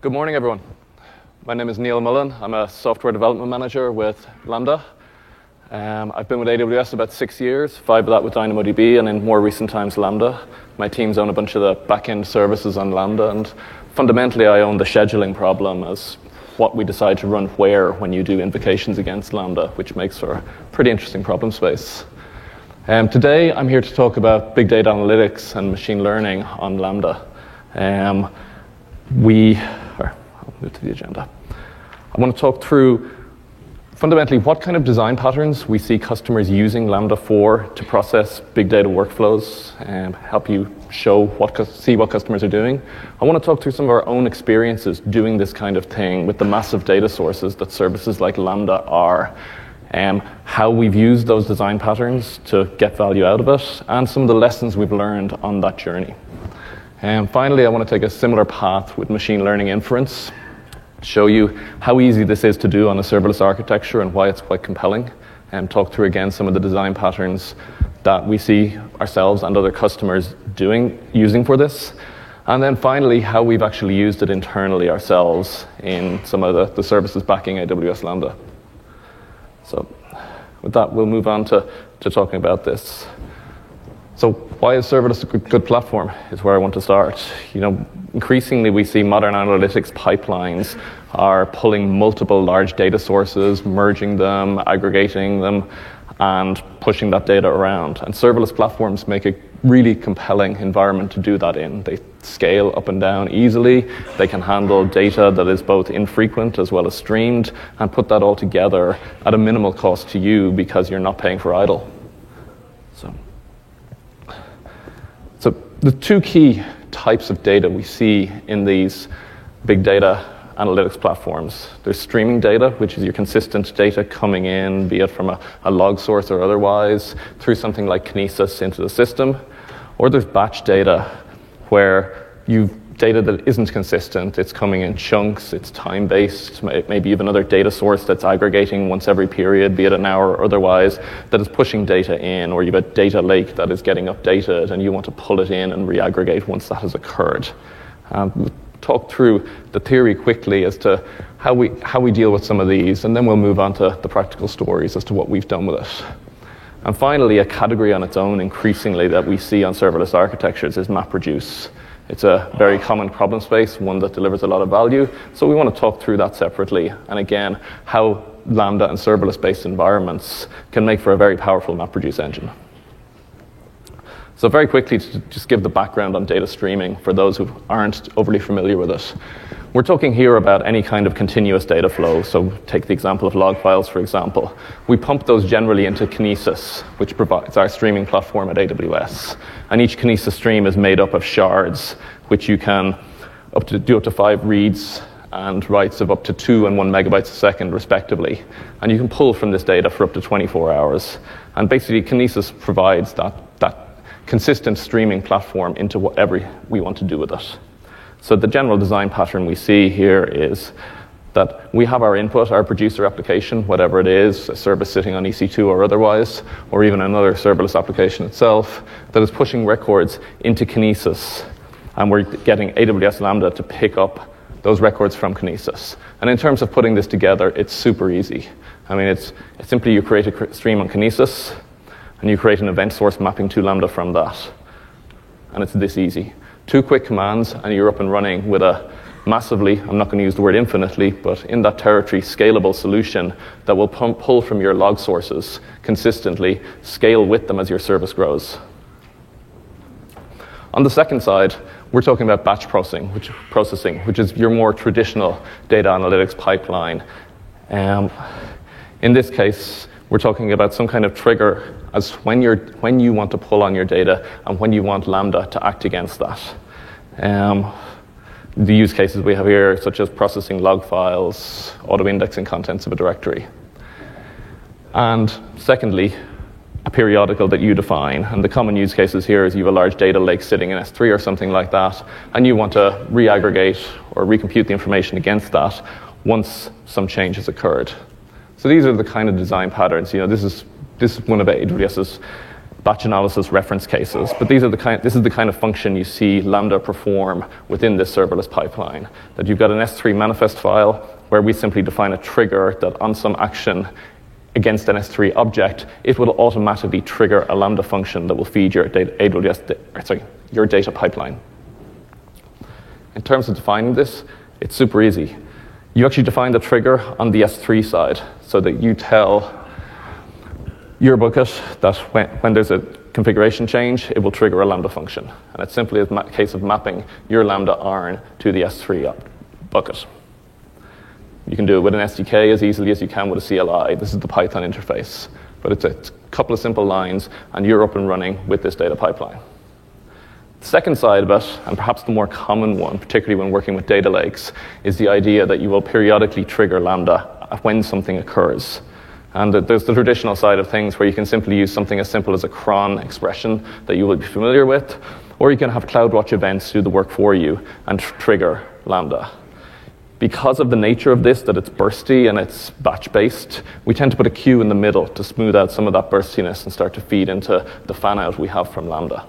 Good morning, everyone. My name is Neil Mullen. I'm a software development manager with Lambda. Um, I've been with AWS about six years, five of that with DynamoDB, and in more recent times, Lambda. My teams own a bunch of the backend services on Lambda, and fundamentally, I own the scheduling problem as what we decide to run where when you do invocations against Lambda, which makes for a pretty interesting problem space. Um, today, I'm here to talk about big data analytics and machine learning on Lambda. Um, we, I'll move to the agenda. I want to talk through fundamentally what kind of design patterns we see customers using Lambda for to process big data workflows and help you show what see what customers are doing. I want to talk through some of our own experiences doing this kind of thing with the massive data sources that services like Lambda are. Um, how we've used those design patterns to get value out of it, and some of the lessons we've learned on that journey. And finally, I want to take a similar path with machine learning inference show you how easy this is to do on a serverless architecture and why it's quite compelling, and talk through again some of the design patterns that we see ourselves and other customers doing using for this. And then finally, how we've actually used it internally ourselves in some of the, the services backing AWS Lambda. So, with that, we'll move on to, to talking about this. So why is serverless a good, platform is where I want to start. You know, increasingly we see modern analytics pipelines are pulling multiple large data sources, merging them, aggregating them, and pushing that data around. And serverless platforms make a really compelling environment to do that in. They scale up and down easily. They can handle data that is both infrequent as well as streamed and put that all together at a minimal cost to you because you're not paying for idle. The two key types of data we see in these big data analytics platforms. There's streaming data, which is your consistent data coming in, be it from a, a, log source or otherwise, through something like Kinesis into the system. Or there's batch data, where you've data that isn't consistent. It's coming in chunks, it's time based, maybe even another data source that's aggregating once every period, be it an hour or otherwise, that is pushing data in, or you've a data lake that is getting updated and you want to pull it in and re aggregate once that has occurred. Um, talk through the theory quickly as to how we, how we deal with some of these, and then we'll move on to the practical stories as to what we've done with it. And finally, a category on its own increasingly that we see on serverless architectures is MapReduce. It's a very common problem space, one that delivers a lot of value. So we want to talk through that separately. And again, how Lambda and serverless based environments can make for a very powerful MapReduce engine. So, very quickly, to just give the background on data streaming for those who aren't overly familiar with it. We're talking here about any kind of continuous data flow. So, take the example of log files, for example. We pump those generally into Kinesis, which provides our streaming platform at AWS. And each Kinesis stream is made up of shards, which you can up to, do up to five reads and writes of up to two and one megabytes a second, respectively. And you can pull from this data for up to 24 hours. And basically, Kinesis provides that, that consistent streaming platform into whatever we want to do with it. So the general design pattern we see here is that we have our input, our producer application, whatever it is, a service sitting on EC2 or otherwise, or even another serverless application itself, that is pushing records into Kinesis. And we're getting AWS Lambda to pick up those records from Kinesis. And in terms of putting this together, it's super easy. I mean, it's, it's simply you create a stream on Kinesis, and you create an event source mapping to Lambda from that. And it's this easy. Two quick commands, and you're up and running with a massively, I'm not going to use the word infinitely, but in that territory, scalable solution that will pump, pull from your log sources consistently, scale with them as your service grows. On the second side, we're talking about batch processing, which, processing, which is your more traditional data analytics pipeline. Um, in this case, we're talking about some kind of trigger as when, you're, when you want to pull on your data and when you want Lambda to act against that. Um, the use cases we have here, such as processing log files, auto indexing contents of a directory. And secondly, a periodical that you define. And the common use cases here is you have a large data lake sitting in S3 or something like that, and you want to re-aggregate or recompute the information against that once some change has occurred. So these are the kind of design patterns. You know, this is this is one of AWS's batch analysis reference cases. But these are the kind, this is the kind of function you see Lambda perform within this serverless pipeline. That you've got an S3 manifest file where we simply define a trigger that on some action against an S3 object, it will automatically trigger a Lambda function that will feed your data, AWS, sorry, your data pipeline. In terms of defining this, it's super easy. You actually define the trigger on the S3 side so that you tell your bucket that when, when there's a configuration change, it will trigger a Lambda function. And it's simply a case of mapping your Lambda ARN to the S3 bucket. You can do it with an SDK as easily as you can with a CLI. This is the Python interface. But it's a couple of simple lines, and you're up and running with this data pipeline. The second side of it, and perhaps the more common one, particularly when working with data lakes, is the idea that you will periodically trigger Lambda when something occurs. And there's the traditional side of things where you can simply use something as simple as a cron expression that you will be familiar with, or you can have CloudWatch events do the work for you and tr- trigger Lambda. Because of the nature of this, that it's bursty and it's batch based, we tend to put a queue in the middle to smooth out some of that burstiness and start to feed into the fan out we have from Lambda.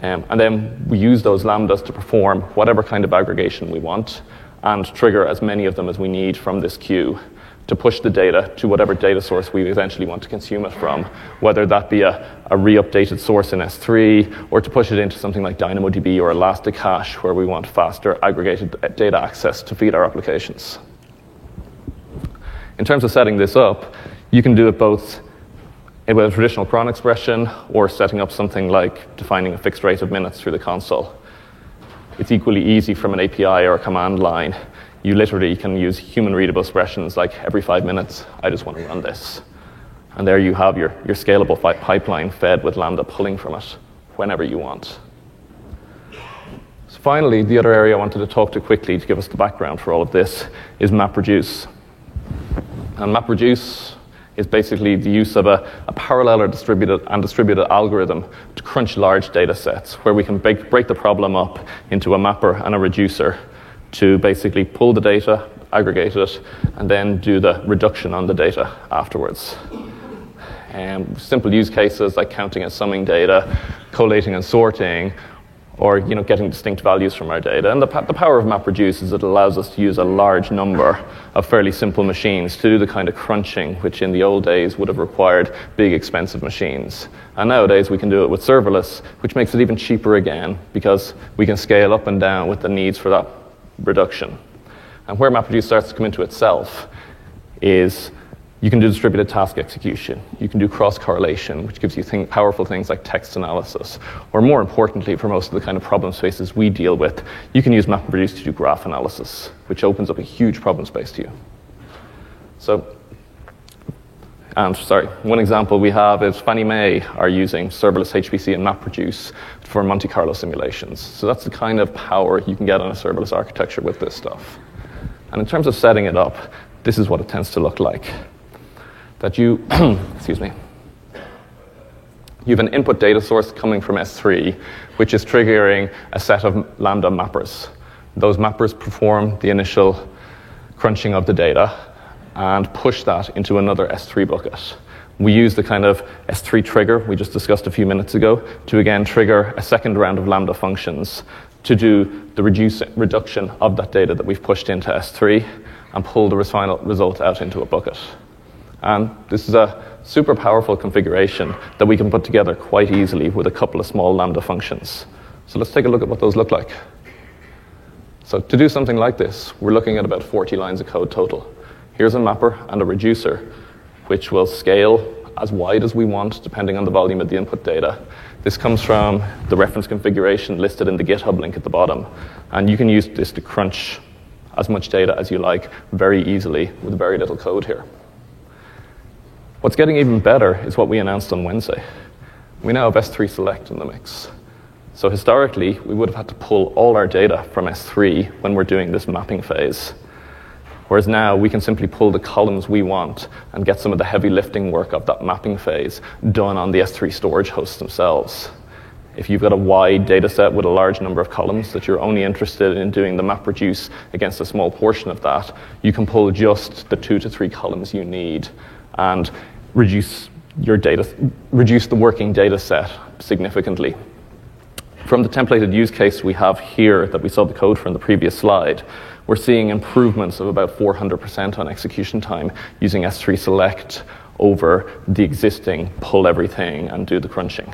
Um, and then we use those lambdas to perform whatever kind of aggregation we want and trigger as many of them as we need from this queue to push the data to whatever data source we eventually want to consume it from, whether that be a, a re-updated source in S3 or to push it into something like DynamoDB or Elasticache where we want faster aggregated data access to feed our applications. In terms of setting this up, you can do it both with a traditional cron expression or setting up something like defining a fixed rate of minutes through the console. It's equally easy from an API or a command line. You literally can use human readable expressions like every five minutes, I just want to run this. And there you have your, your scalable pipeline fed with Lambda pulling from it whenever you want. So finally, the other area I wanted to talk to quickly to give us the background for all of this is MapReduce. And MapReduce is basically the use of a, a, parallel or distributed and distributed algorithm to crunch large data sets where we can break, break the problem up into a mapper and a reducer to basically pull the data, aggregate it, and then do the reduction on the data afterwards. Um, simple use cases like counting and summing data, collating and sorting, or you know, getting distinct values from our data. And the, the power of MapReduce is it allows us to use a large number of fairly simple machines to do the kind of crunching which in the old days would have required big, expensive machines. And nowadays we can do it with serverless, which makes it even cheaper again because we can scale up and down with the needs for that reduction. And where MapReduce starts to come into itself is you can do distributed task execution. You can do cross correlation, which gives you think, powerful things like text analysis. Or more importantly, for most of the kind of problem spaces we deal with, you can use MapReduce to do graph analysis, which opens up a huge problem space to you. So, and sorry, one example we have is Fannie Mae are using serverless HPC and MapReduce for Monte Carlo simulations. So that's the kind of power you can get on a serverless architecture with this stuff. And in terms of setting it up, this is what it tends to look like that you, excuse me, you have an input data source coming from S3, which is triggering a set of Lambda mappers. Those mappers perform the initial crunching of the data and push that into another S3 bucket. We use the kind of S3 trigger we just discussed a few minutes ago to again trigger a second round of Lambda functions to do the reduce, reduction of that data that we've pushed into S3 and pull the final result out into a bucket. And this is a super powerful configuration that we can put together quite easily with a couple of small Lambda functions. So let's take a look at what those look like. So to do something like this, we're looking at about 40 lines of code total. Here's a mapper and a reducer, which will scale as wide as we want, depending on the volume of the input data. This comes from the reference configuration listed in the GitHub link at the bottom. And you can use this to crunch as much data as you like very easily with very little code here. What's getting even better is what we announced on Wednesday. We now have S3 Select in the mix. So historically, we would have had to pull all our data from S3 when we're doing this mapping phase. Whereas now we can simply pull the columns we want and get some of the heavy lifting work of that mapping phase done on the S3 storage hosts themselves. If you've got a wide data set with a large number of columns that you're only interested in doing the map reduce against a small portion of that, you can pull just the two to three columns you need and reduce your data, reduce the working data set significantly. From the templated use case we have here that we saw the code from the previous slide, we're seeing improvements of about 400% on execution time using S3 Select over the existing pull everything and do the crunching.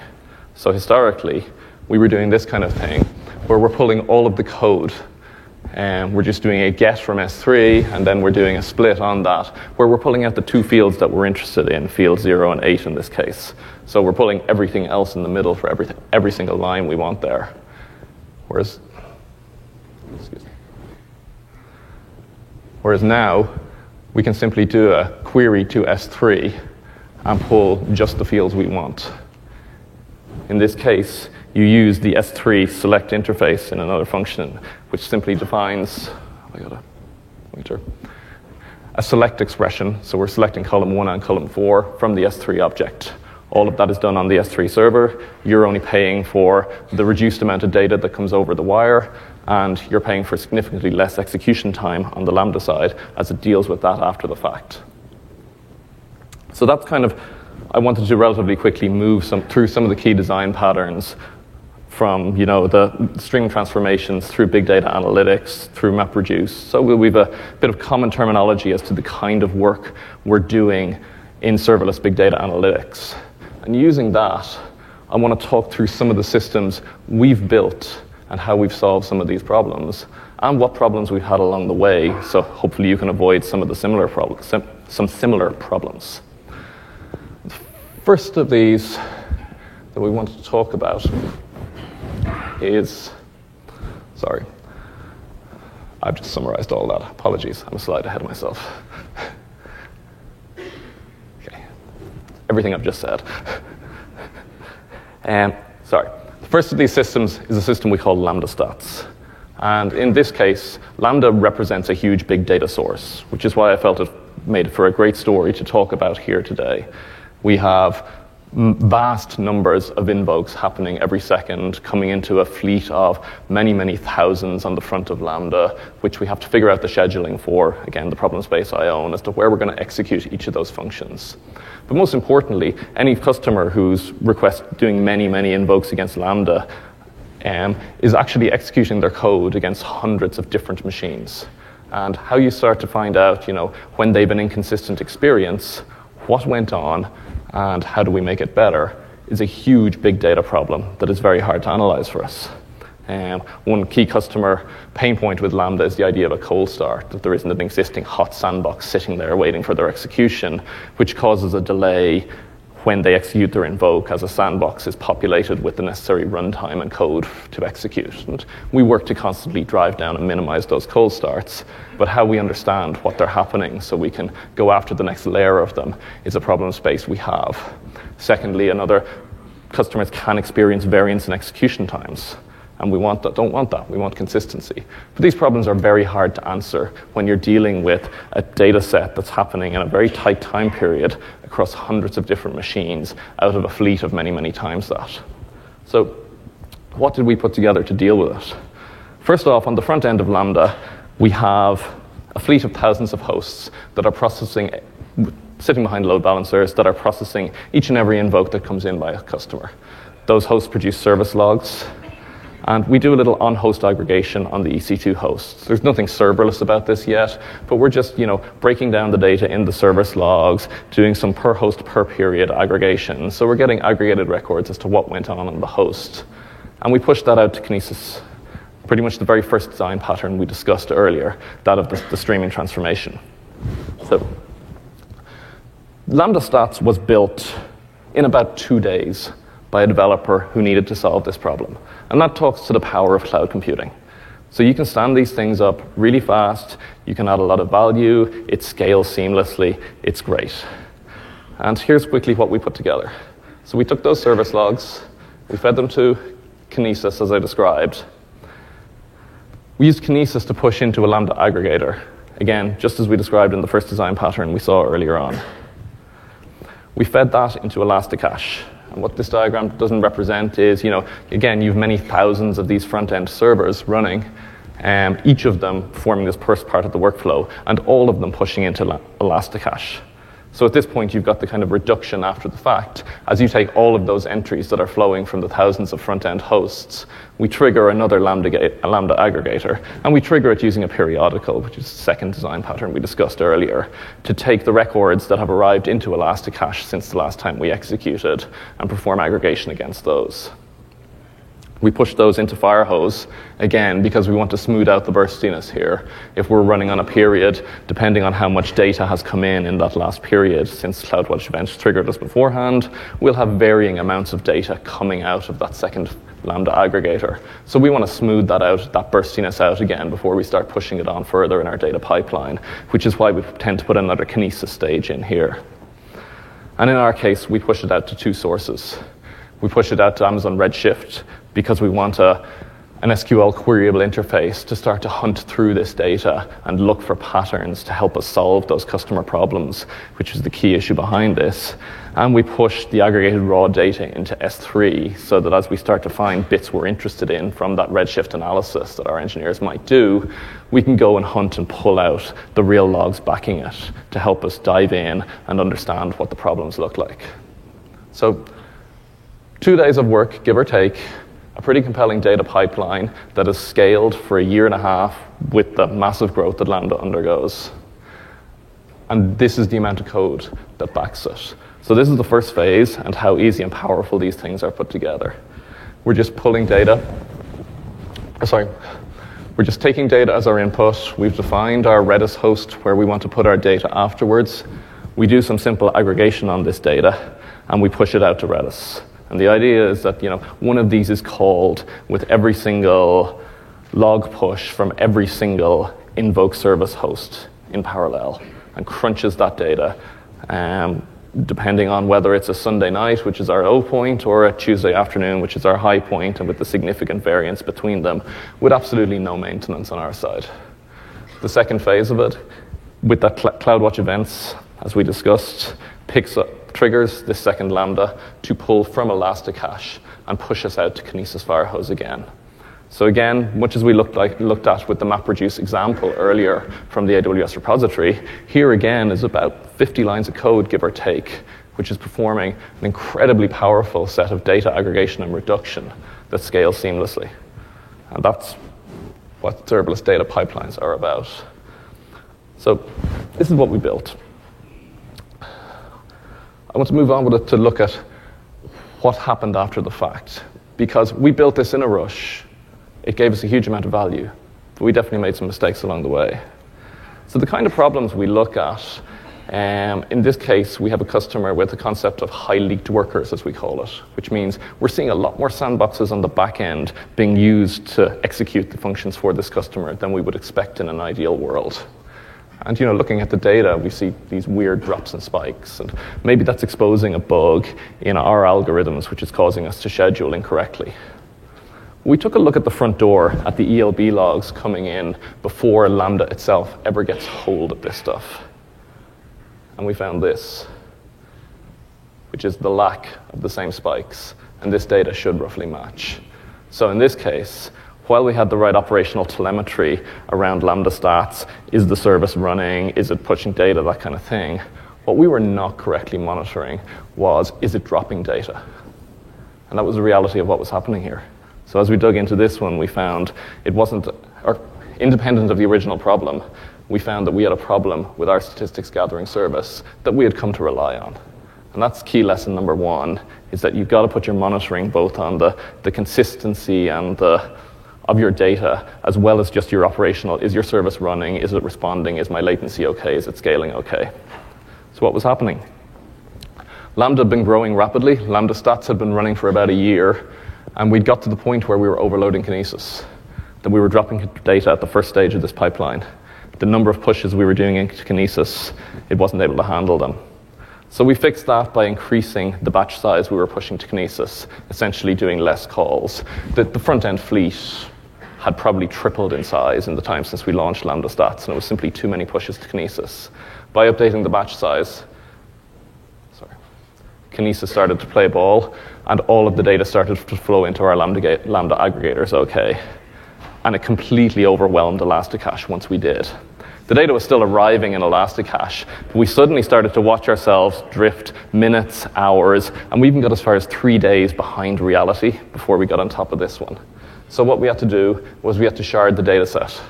So historically, we were doing this kind of thing where we're pulling all of the code and we're just doing a get from S3 and then we're doing a split on that where we're pulling out the two fields that we're interested in, field 0 and 8 in this case. So we're pulling everything else in the middle for everything, every single line we want there. Whereas, whereas now, we can simply do a query to S3 and pull just the fields we want. In this case, you use the S3 select interface in another function, which simply defines, oh I got a pointer, a select expression. So we're selecting column one and column four from the S3 object. All of that is done on the S3 server. You're only paying for the reduced amount of data that comes over the wire, and you're paying for significantly less execution time on the Lambda side as it deals with that after the fact. So that's kind of, I wanted to relatively quickly move some, through some of the key design patterns from you know, the string transformations through big data analytics, through MapReduce. So we have a bit of common terminology as to the kind of work we're doing in serverless big data analytics. And using that, I want to talk through some of the systems we've built and how we've solved some of these problems and what problems we've had along the way. So hopefully you can avoid some of the similar problems, some similar problems. The first of these that we want to talk about is, sorry, I've just summarized all that. Apologies, I'm a slide ahead of myself. okay, everything I've just said. um, sorry. The first of these systems is a system we call Lambda Stats. And in this case, Lambda represents a huge big data source, which is why I felt it made for a great story to talk about here today. We have vast numbers of invokes happening every second, coming into a fleet of many, many thousands on the front of Lambda, which we have to figure out the scheduling for, again, the problem space I own, as to where we're going to execute each of those functions. But most importantly, any customer who's request doing many, many invokes against Lambda um, is actually executing their code against hundreds of different machines. And how you start to find out, you know, when they've an inconsistent experience, what went on, and how do we make it better is a huge big data problem that is very hard to analyze for us. Um, one key customer pain point with Lambda is the idea of a cold start, that there isn't an existing hot sandbox sitting there waiting for their execution, which causes a delay when they execute their invoke as a sandbox is populated with the necessary runtime and code to execute. And we work to constantly drive down and minimize those cold starts, but how we understand what they're happening so we can go after the next layer of them is a problem space we have. Secondly, another customers can experience variance in execution times. And we want that, don't want that. We want consistency. But these problems are very hard to answer when you're dealing with a data set that's happening in a very tight time period across hundreds of different machines out of a fleet of many, many times that. So, what did we put together to deal with it? First off, on the front end of Lambda, we have a fleet of thousands of hosts that are processing, sitting behind load balancers, that are processing each and every invoke that comes in by a customer. Those hosts produce service logs and we do a little on-host aggregation on the EC2 hosts. There's nothing serverless about this yet, but we're just, you know, breaking down the data in the service logs, doing some per host per period aggregation. So we're getting aggregated records as to what went on on the host. And we push that out to Kinesis. Pretty much the very first design pattern we discussed earlier, that of the, the streaming transformation. So Lambda Stats was built in about two days by a developer who needed to solve this problem. And that talks to the power of cloud computing. So you can stand these things up really fast, you can add a lot of value, it scales seamlessly, it's great. And here's quickly what we put together. So we took those service logs, we fed them to Kinesis as I described. We used Kinesis to push into a Lambda aggregator, again, just as we described in the first design pattern we saw earlier on. We fed that into Elasticache, what this diagram doesn't represent is, you know, again, you've many thousands of these front-end servers running, um, each of them forming this first part of the workflow, and all of them pushing into Elasticache. So at this point, you've got the kind of reduction after the fact. As you take all of those entries that are flowing from the thousands of front end hosts, we trigger another Lambda, Lambda aggregator, and we trigger it using a periodical, which is the second design pattern we discussed earlier, to take the records that have arrived into Elasticache since the last time we executed and perform aggregation against those. We push those into Firehose, again, because we want to smooth out the burstiness here. If we're running on a period, depending on how much data has come in in that last period, since CloudWatch events triggered us beforehand, we'll have varying amounts of data coming out of that second Lambda aggregator. So we want to smooth that out, that burstiness out again, before we start pushing it on further in our data pipeline, which is why we tend to put another kinesis stage in here. And in our case, we push it out to two sources. We push it out to Amazon Redshift because we want a, an SQL queryable interface to start to hunt through this data and look for patterns to help us solve those customer problems, which is the key issue behind this. And we push the aggregated raw data into S3 so that as we start to find bits we're interested in from that Redshift analysis that our engineers might do, we can go and hunt and pull out the real logs backing it to help us dive in and understand what the problems look like. So, two days of work, give or take, a pretty compelling data pipeline that has scaled for a year and a half with the massive growth that Lambda undergoes. And this is the amount of code that backs it. So this is the first phase and how easy and powerful these things are put together. We're just pulling data. Oh, sorry. We're just taking data as our input. We've defined our Redis host where we want to put our data afterwards. We do some simple aggregation on this data, and we push it out to Redis. And the idea is that you know, one of these is called with every single log push from every single invoke service host in parallel and crunches that data. Um, depending on whether it's a Sunday night, which is our low point, or a Tuesday afternoon, which is our high point, and with the significant variance between them, with absolutely no maintenance on our side. The second phase of it, with that cl- CloudWatch events, as we discussed, picks up triggers this second lambda to pull from Elasticache and push us out to Kinesis Firehose again. So again, much as we looked, like, looked at with the MapReduce example earlier from the AWS repository, here again is about 50 lines of code, give or take, which is performing an incredibly powerful set of data aggregation and reduction that scales seamlessly. And that's what serverless data pipelines are about. So this is what we built. I want to move on with it to look at what happened after the fact. Because we built this in a rush, it gave us a huge amount of value, but we definitely made some mistakes along the way. So, the kind of problems we look at, um, in this case, we have a customer with the concept of high leaked workers, as we call it, which means we're seeing a lot more sandboxes on the back end being used to execute the functions for this customer than we would expect in an ideal world. And you know, looking at the data, we see these weird drops and spikes, and maybe that's exposing a bug in our algorithms, which is causing us to schedule incorrectly. We took a look at the front door at the ELB logs coming in before Lambda itself ever gets hold of this stuff. And we found this, which is the lack of the same spikes. And this data should roughly match. So in this case, while we had the right operational telemetry around Lambda stats, is the service running, is it pushing data, that kind of thing, what we were not correctly monitoring was, is it dropping data? And that was the reality of what was happening here. So as we dug into this one, we found it wasn't, or independent of the original problem, we found that we had a problem with our statistics gathering service that we had come to rely on. And that's key lesson number one, is that you've got to put your monitoring both on the, the consistency and the, of your data, as well as just your operational. Is your service running? Is it responding? Is my latency okay? Is it scaling okay? So what was happening? Lambda had been growing rapidly. Lambda stats had been running for about a year, and we'd got to the point where we were overloading Kinesis, that we were dropping data at the first stage of this pipeline. The number of pushes we were doing into Kinesis, it wasn't able to handle them. So we fixed that by increasing the batch size we were pushing to Kinesis, essentially doing less calls. The, the front end fleet had probably tripled in size in the time since we launched Lambda Stats, and it was simply too many pushes to Kinesis. By updating the batch size, sorry, Kinesis started to play ball, and all of the data started to flow into our Lambda, Lambda aggregators okay. And it completely overwhelmed Elasticache once we did. The data was still arriving in Elasticache, but we suddenly started to watch ourselves drift minutes, hours, and we even got as far as three days behind reality before we got on top of this one. So what we had to do was we had to shard the data set.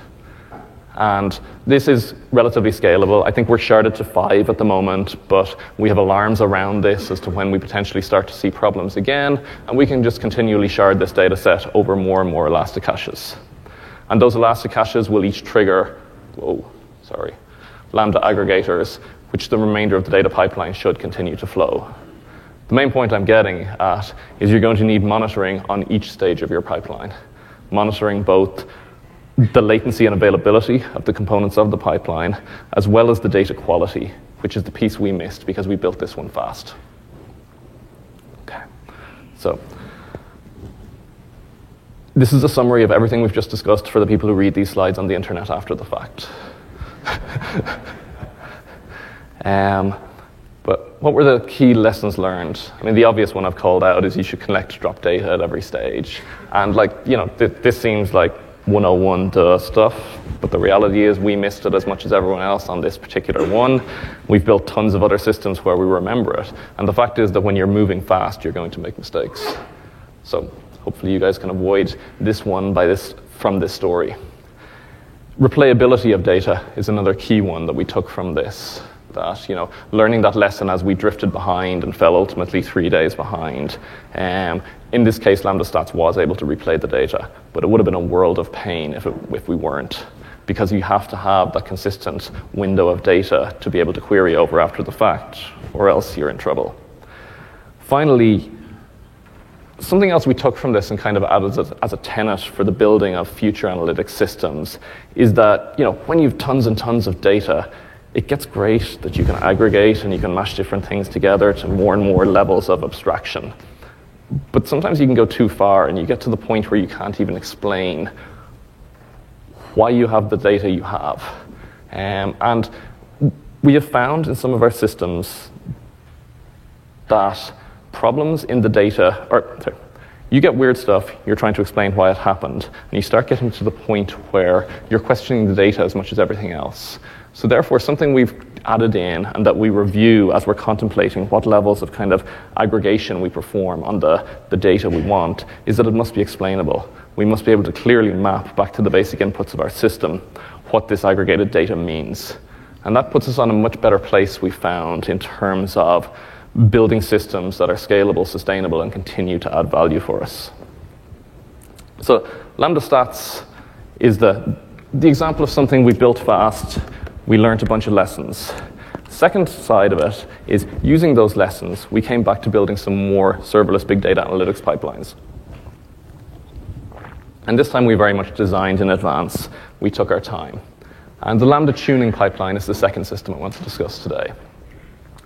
And this is relatively scalable. I think we're sharded to five at the moment, but we have alarms around this as to when we potentially start to see problems again, and we can just continually shard this data set over more and more elastic caches. And those elastic caches will each trigger, whoa, sorry, Lambda aggregators, which the remainder of the data pipeline should continue to flow. The main point I'm getting at is you're going to need monitoring on each stage of your pipeline, monitoring both the latency and availability of the components of the pipeline, as well as the data quality, which is the piece we missed because we built this one fast. Okay, so this is a summary of everything we've just discussed for the people who read these slides on the internet after the fact. um, what were the key lessons learned? I mean, the obvious one I've called out is you should collect drop data at every stage. And, like, you know, th- this seems like 101 to stuff, but the reality is we missed it as much as everyone else on this particular one. We've built tons of other systems where we remember it. And the fact is that when you're moving fast, you're going to make mistakes. So hopefully you guys can avoid this one by this, from this story. Replayability of data is another key one that we took from this. That, you know, learning that lesson as we drifted behind and fell ultimately three days behind. Um, in this case, Lambda Stats was able to replay the data, but it would have been a world of pain if, it, if we weren't, because you have to have that consistent window of data to be able to query over after the fact, or else you're in trouble. Finally, something else we took from this and kind of added as a, as a tenet for the building of future analytic systems is that you know when you've tons and tons of data it gets great that you can aggregate and you can mash different things together to more and more levels of abstraction but sometimes you can go too far and you get to the point where you can't even explain why you have the data you have um, and we have found in some of our systems that problems in the data, or sorry, you get weird stuff, you're trying to explain why it happened, and you start getting to the point where you're questioning the data as much as everything else. So, therefore, something we've added in and that we review as we're contemplating what levels of kind of aggregation we perform on the, the data we want is that it must be explainable. We must be able to clearly map back to the basic inputs of our system what this aggregated data means. And that puts us on a much better place, we found, in terms of building systems that are scalable, sustainable, and continue to add value for us. So, Lambda Stats is the, the example of something we built fast. We learned a bunch of lessons. Second side of it is using those lessons, we came back to building some more serverless big data analytics pipelines. And this time we very much designed in advance. We took our time. And the Lambda tuning pipeline is the second system I want to discuss today.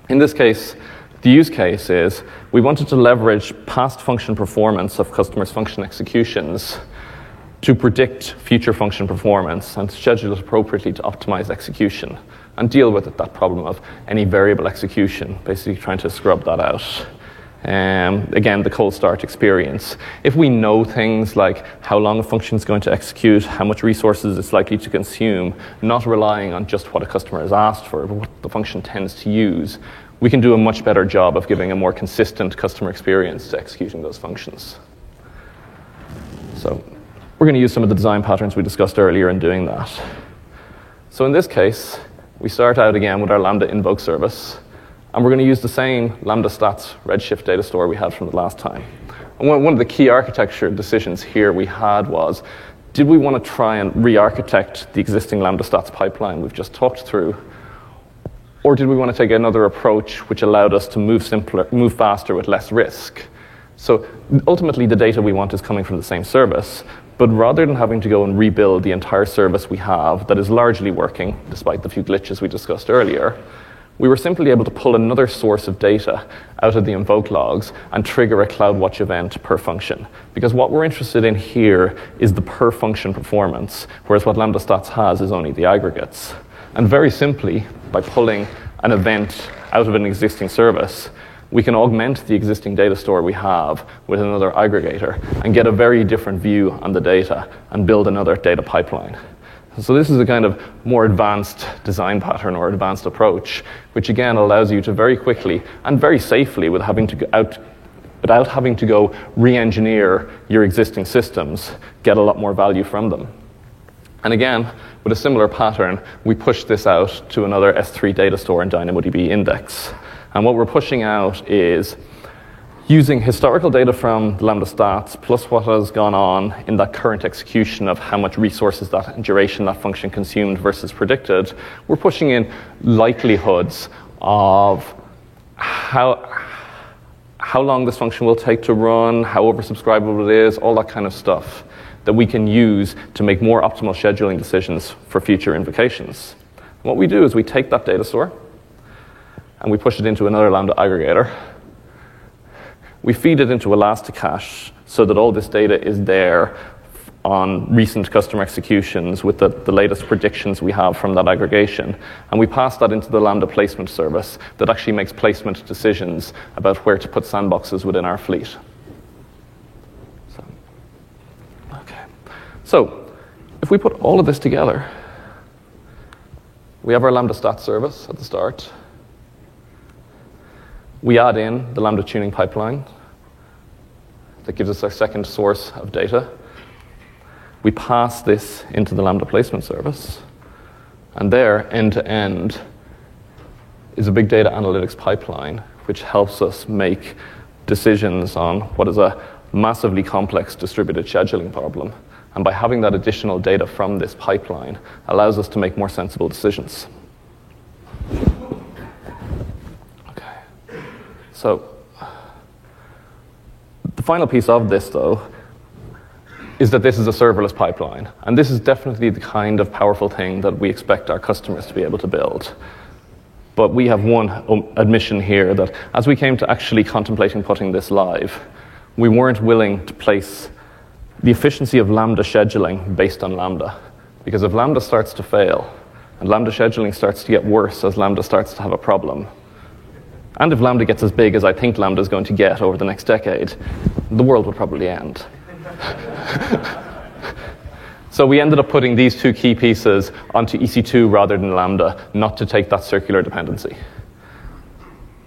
In this case, the use case is we wanted to leverage past function performance of customers' function executions to predict future function performance and schedule it appropriately to optimize execution and deal with it, that problem of any variable execution, basically trying to scrub that out. Um, again, the cold start experience. If we know things like how long a function is going to execute, how much resources it's likely to consume, not relying on just what a customer has asked for, but what the function tends to use, we can do a much better job of giving a more consistent customer experience to executing those functions. So we're going to use some of the design patterns we discussed earlier in doing that. So in this case, we start out again with our Lambda invoke service, and we're going to use the same Lambda stats Redshift data store we had from the last time. And one of the key architecture decisions here we had was, did we want to try and re-architect the existing Lambda stats pipeline we've just talked through or did we want to take another approach which allowed us to move simpler, move faster with less risk? So ultimately, the data we want is coming from the same service, but rather than having to go and rebuild the entire service we have that is largely working, despite the few glitches we discussed earlier, we were simply able to pull another source of data out of the invoke logs and trigger a CloudWatch event per function. Because what we're interested in here is the per function performance, whereas what Lambda Stats has is only the aggregates. And very simply, by pulling an event out of an existing service, we can augment the existing data store we have with another aggregator and get a very different view on the data and build another data pipeline. So this is a kind of more advanced design pattern or advanced approach, which again allows you to very quickly and very safely, with having to out, without having to go re-engineer your existing systems, get a lot more value from them. And again, with a similar pattern, we push this out to another S3 data store in DynamoDB index. And what we're pushing out is using historical data from Lambda stats plus what has gone on in that current execution of how much resources that duration that function consumed versus predicted, we're pushing in likelihoods of how, how long this function will take to run, how oversubscribable it is, all that kind of stuff that we can use to make more optimal scheduling decisions for future invocations. And what we do is we take that data store and we push it into another Lambda aggregator. We feed it into Elasticache so that all this data is there on recent customer executions with the, the latest predictions we have from that aggregation. And we pass that into the Lambda placement service that actually makes placement decisions about where to put sandboxes within our fleet. So, okay. So, if we put all of this together, we have our Lambda stat service at the start. We add in the Lambda tuning pipeline that gives us our second source of data. We pass this into the Lambda placement service. And there, end to end, is a big data analytics pipeline which helps us make decisions on what is a massively complex distributed scheduling problem. And by having that additional data from this pipeline allows us to make more sensible decisions. So, the final piece of this, though, is that this is a serverless pipeline. And this is definitely the kind of powerful thing that we expect our customers to be able to build. But we have one um, admission here that as we came to actually contemplating putting this live, we weren't willing to place the efficiency of Lambda scheduling based on Lambda. Because if Lambda starts to fail, and Lambda scheduling starts to get worse as Lambda starts to have a problem, and if Lambda gets as big as I think Lambda is going to get over the next decade, the world will probably end. so we ended up putting these two key pieces onto EC2 rather than Lambda, not to take that circular dependency.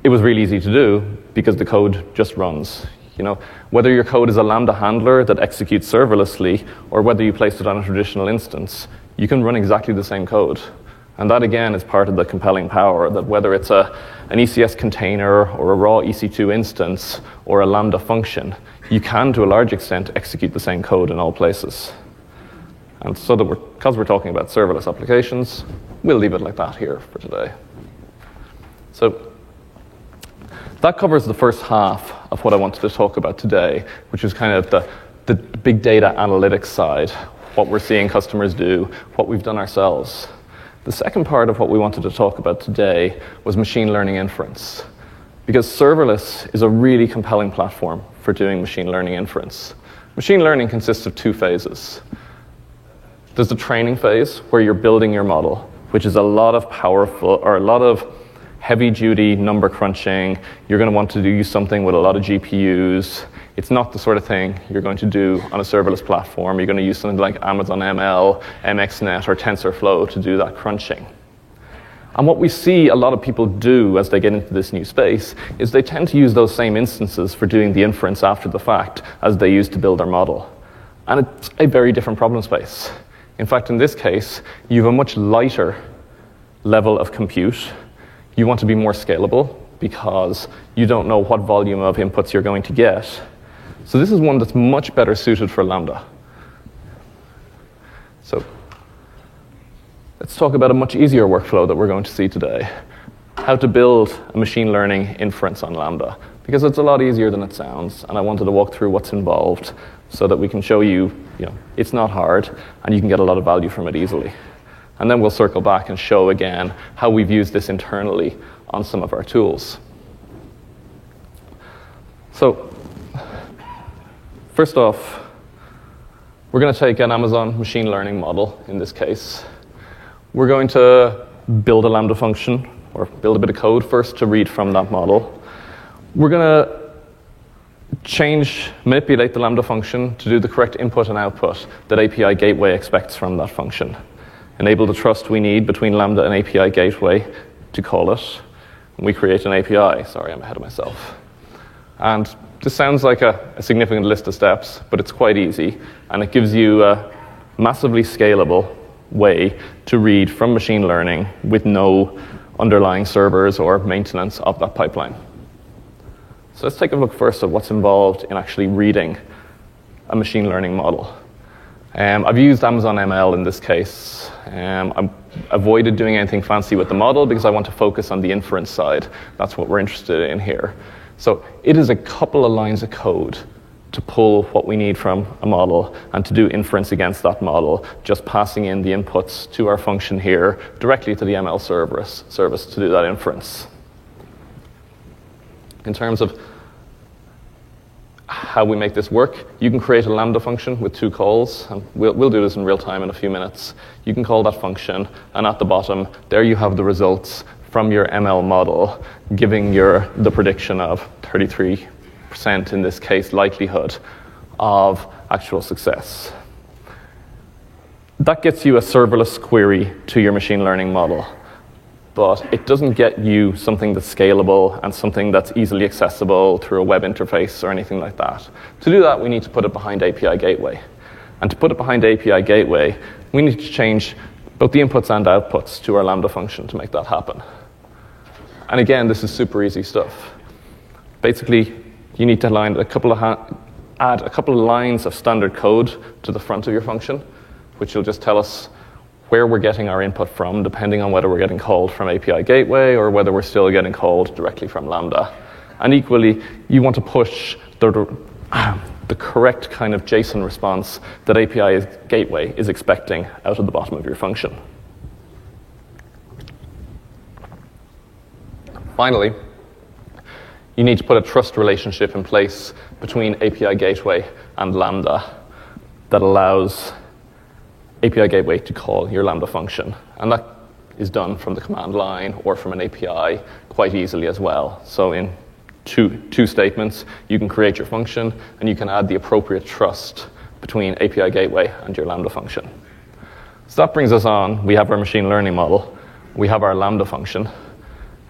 It was really easy to do because the code just runs. You know, whether your code is a Lambda handler that executes serverlessly or whether you place it on a traditional instance, you can run exactly the same code. And that again is part of the compelling power that whether it's a, an ECS container or a raw EC2 instance or a Lambda function, you can to a large extent execute the same code in all places. And so we're, because we're talking about serverless applications, we'll leave it like that here for today. So that covers the first half of what I wanted to talk about today, which is kind of the, the big data analytics side, what we're seeing customers do, what we've done ourselves. The second part of what we wanted to talk about today was machine learning inference. Because serverless is a really compelling platform for doing machine learning inference. Machine learning consists of two phases. There's the training phase, where you're building your model, which is a lot of powerful, or a lot of heavy duty number crunching. You're going to want to do something with a lot of GPUs. It's not the sort of thing you're going to do on a serverless platform. You're going to use something like Amazon ML, MXNet, or TensorFlow to do that crunching. And what we see a lot of people do as they get into this new space is they tend to use those same instances for doing the inference after the fact as they used to build their model. And it's a very different problem space. In fact, in this case, you have a much lighter level of compute. You want to be more scalable because you don't know what volume of inputs you're going to get. So this is one that's much better suited for Lambda. So let's talk about a much easier workflow that we're going to see today. How to build a machine learning inference on Lambda. Because it's a lot easier than it sounds, and I wanted to walk through what's involved so that we can show you, you know, it's not hard, and you can get a lot of value from it easily. And then we'll circle back and show again how we've used this internally on some of our tools. So First off, we're going to take an Amazon machine learning model in this case. We're going to build a Lambda function or build a bit of code first to read from that model. We're going to change, manipulate the Lambda function to do the correct input and output that API Gateway expects from that function. enable the trust we need between Lambda and API gateway to call it. We create an API. Sorry, I'm ahead of myself. And this sounds like a, a significant list of steps, but it's quite easy. And it gives you a massively scalable way to read from machine learning with no underlying servers or maintenance of that pipeline. So let's take a look first at what's involved in actually reading a machine learning model. Um, I've used Amazon ML in this case. Um, I've avoided doing anything fancy with the model because I want to focus on the inference side. That's what we're interested in here. So it is a couple of lines of code to pull what we need from a model and to do inference against that model, just passing in the inputs to our function here directly to the ML service, service to do that inference. In terms of how we make this work, you can create a Lambda function with two calls, and we'll, we'll do this in real time in a few minutes. You can call that function, and at the bottom, there you have the results from your ML model, giving your the prediction of 33 percent in this case likelihood of actual success. That gets you a serverless query to your machine learning model but it doesn't get you something that's scalable and something that's easily accessible through a web interface or anything like that. To do that, we need to put it behind API Gateway. And to put it behind API Gateway, we need to change both the inputs and outputs to our Lambda function to make that happen. And again, this is super easy stuff. Basically, you need to a couple of add a couple of lines of standard code to the front of your function, which will just tell us where we're getting our input from, depending on whether we're getting called from API Gateway or whether we're still getting called directly from Lambda. And equally, you want to push the, the correct kind of JSON response that API Gateway is expecting out of the bottom of your function. Finally, you need to put a trust relationship in place between API Gateway and Lambda that allows API gateway to call your Lambda function. And that is done from the command line or from an API quite easily as well. So in two, two statements, you can create your function and you can add the appropriate trust between API gateway and your Lambda function. So that brings us on. We have our machine learning model. We have our Lambda function.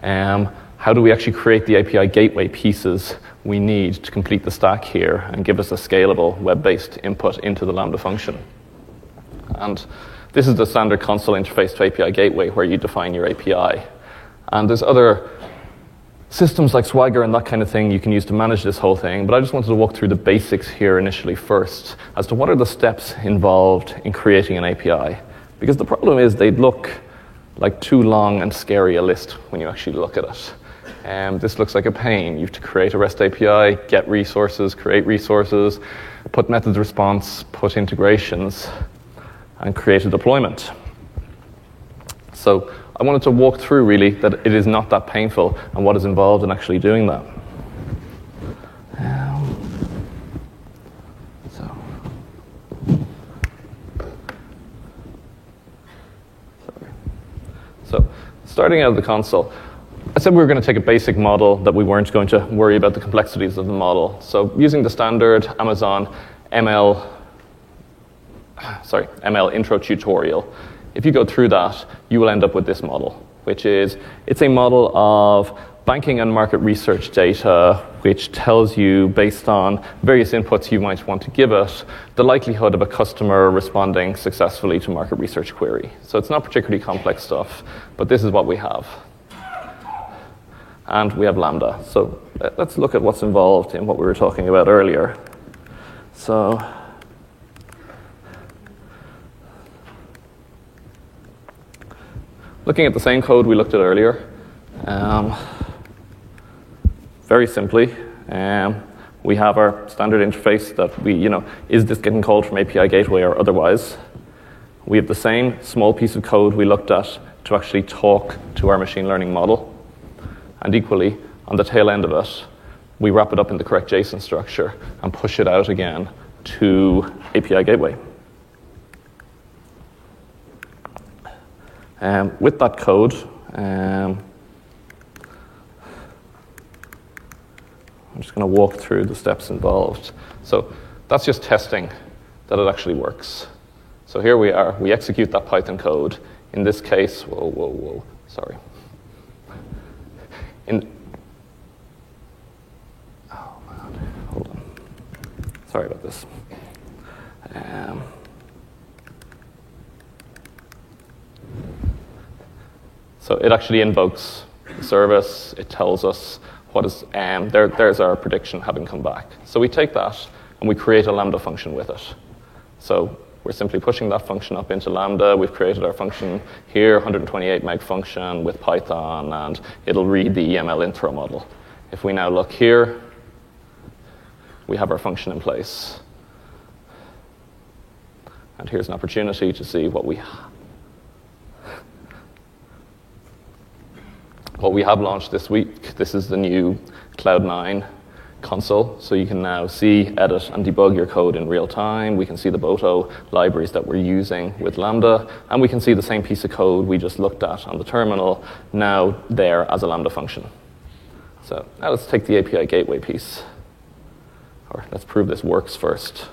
Um, how do we actually create the API gateway pieces we need to complete the stack here and give us a scalable web-based input into the Lambda function? And this is the standard console interface to API gateway where you define your API. And there's other systems like Swagger and that kind of thing you can use to manage this whole thing. But I just wanted to walk through the basics here initially first as to what are the steps involved in creating an API. Because the problem is they look like too long and scary a list when you actually look at it. Um, this looks like a pain. You have to create a REST API, get resources, create resources, put methods response, put integrations and create a deployment. So I wanted to walk through really that it is not that painful and what is involved in actually doing that. Um, so. Sorry. So starting out of the console, I said we were going to take a basic model that we weren't going to worry about the complexities of the model. So using the standard Amazon ML sorry, ML intro tutorial, if you go through that, you will end up with this model, which is it's a model of banking and market research data, which tells you, based on various inputs you might want to give it, the likelihood of a customer responding successfully to market research query. So it's not particularly complex stuff, but this is what we have. And we have Lambda. So let's look at what's involved in what we were talking about earlier. So Looking at the same code we looked at earlier, um, very simply, um, we have our standard interface that we, you know, is this getting called from API gateway or otherwise? We have the same small piece of code we looked at to actually talk to our machine learning model. And equally, on the tail end of it, we wrap it up in the correct JSON structure and push it out again to API gateway. Um, with that code, um, I'm just going to walk through the steps involved. So that's just testing that it actually works. So here we are. We execute that Python code. In this case, whoa, whoa, whoa, sorry. In, oh, hold on. Sorry about this. Um, so it actually invokes the service. It tells us what is, um, there, there's our prediction having come back. So we take that and we create a Lambda function with it. So we're simply pushing that function up into Lambda. We've created our function here, 128 meg function with Python, and it'll read the EML intro model. If we now look here, we have our function in place. And here's an opportunity to see what we what we have launched this week. This is the new Cloud9 console, so you can now see, edit, and debug your code in real time. We can see the Boto libraries that we're using with Lambda, and we can see the same piece of code we just looked at on the terminal now there as a Lambda function. So now let's take the API gateway piece, or let's prove this works first.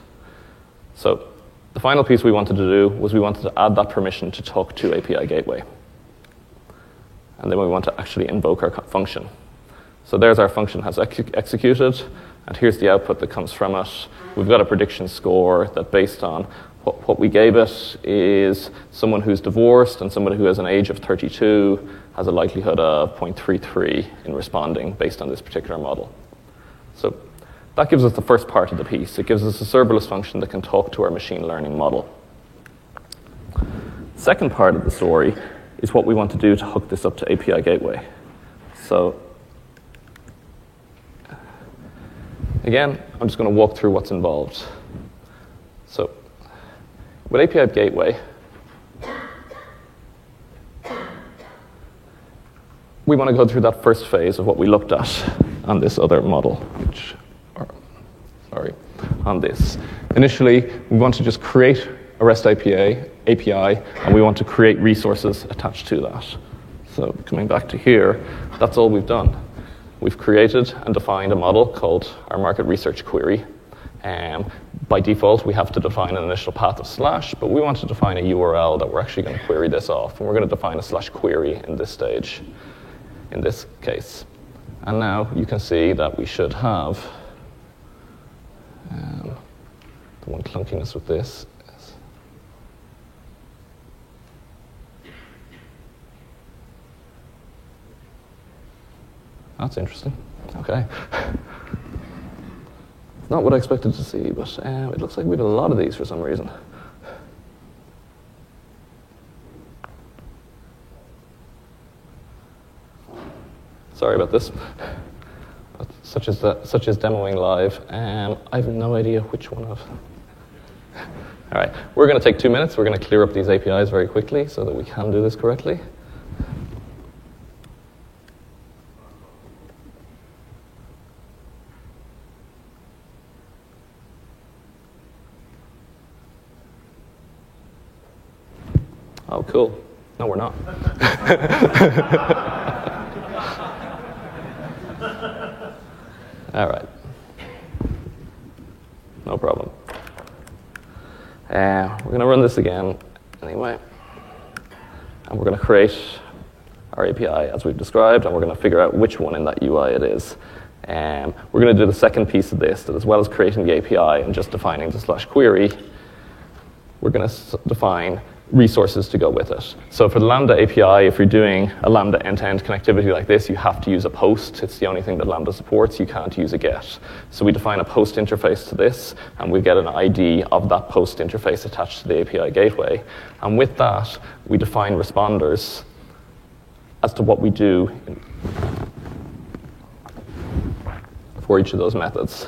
So the final piece we wanted to do was we wanted to add that permission to talk to API gateway. And then we want to actually invoke our function. So there's our function has ex- executed, and here's the output that comes from it. We've got a prediction score that based on what, what we gave it is someone who's divorced and someone who has an age of 32 has a likelihood of 0.33 in responding based on this particular model. So that gives us the first part of the piece. It gives us a serverless function that can talk to our machine learning model. Second part of the story is what we want to do to hook this up to API Gateway. So Again, I'm just going to walk through what's involved. So, with API Gateway, we want to go through that first phase of what we looked at on this other model, which, or, sorry, on this. Initially, we want to just create a REST API, API, and we want to create resources attached to that. So coming back to here, that's all we've done. We've created and defined a model called our market research query. Um, by default, we have to define an initial path of slash, but we want to define a URL that we're actually going to query this off. And we're going to define a slash query in this stage, in this case. And now you can see that we should have um, the one clunkiness with this That's interesting. Okay. Not what I expected to see, but um, it looks like we have a lot of these for some reason. Sorry about this. Such as the, such as demoing live, um, I have no idea which one of. All right, we're going to take two minutes. We're going to clear up these APIs very quickly so that we can do this correctly. Oh, cool. No, we're not. All right. No problem. Uh, we're going to run this again anyway. And we're going to create our API as we've described, and we're going to figure out which one in that UI it is. Um, we're going to do the second piece of this, that as well as creating the API and just defining the slash query, we're going to define resources to go with it. So for the Lambda API, if you're doing a Lambda end-to-end connectivity like this, you have to use a post. It's the only thing that Lambda supports. You can't use a GET. So we define a post interface to this, and we get an ID of that post interface attached to the API gateway. And with that, we define responders as to what we do for each of those methods.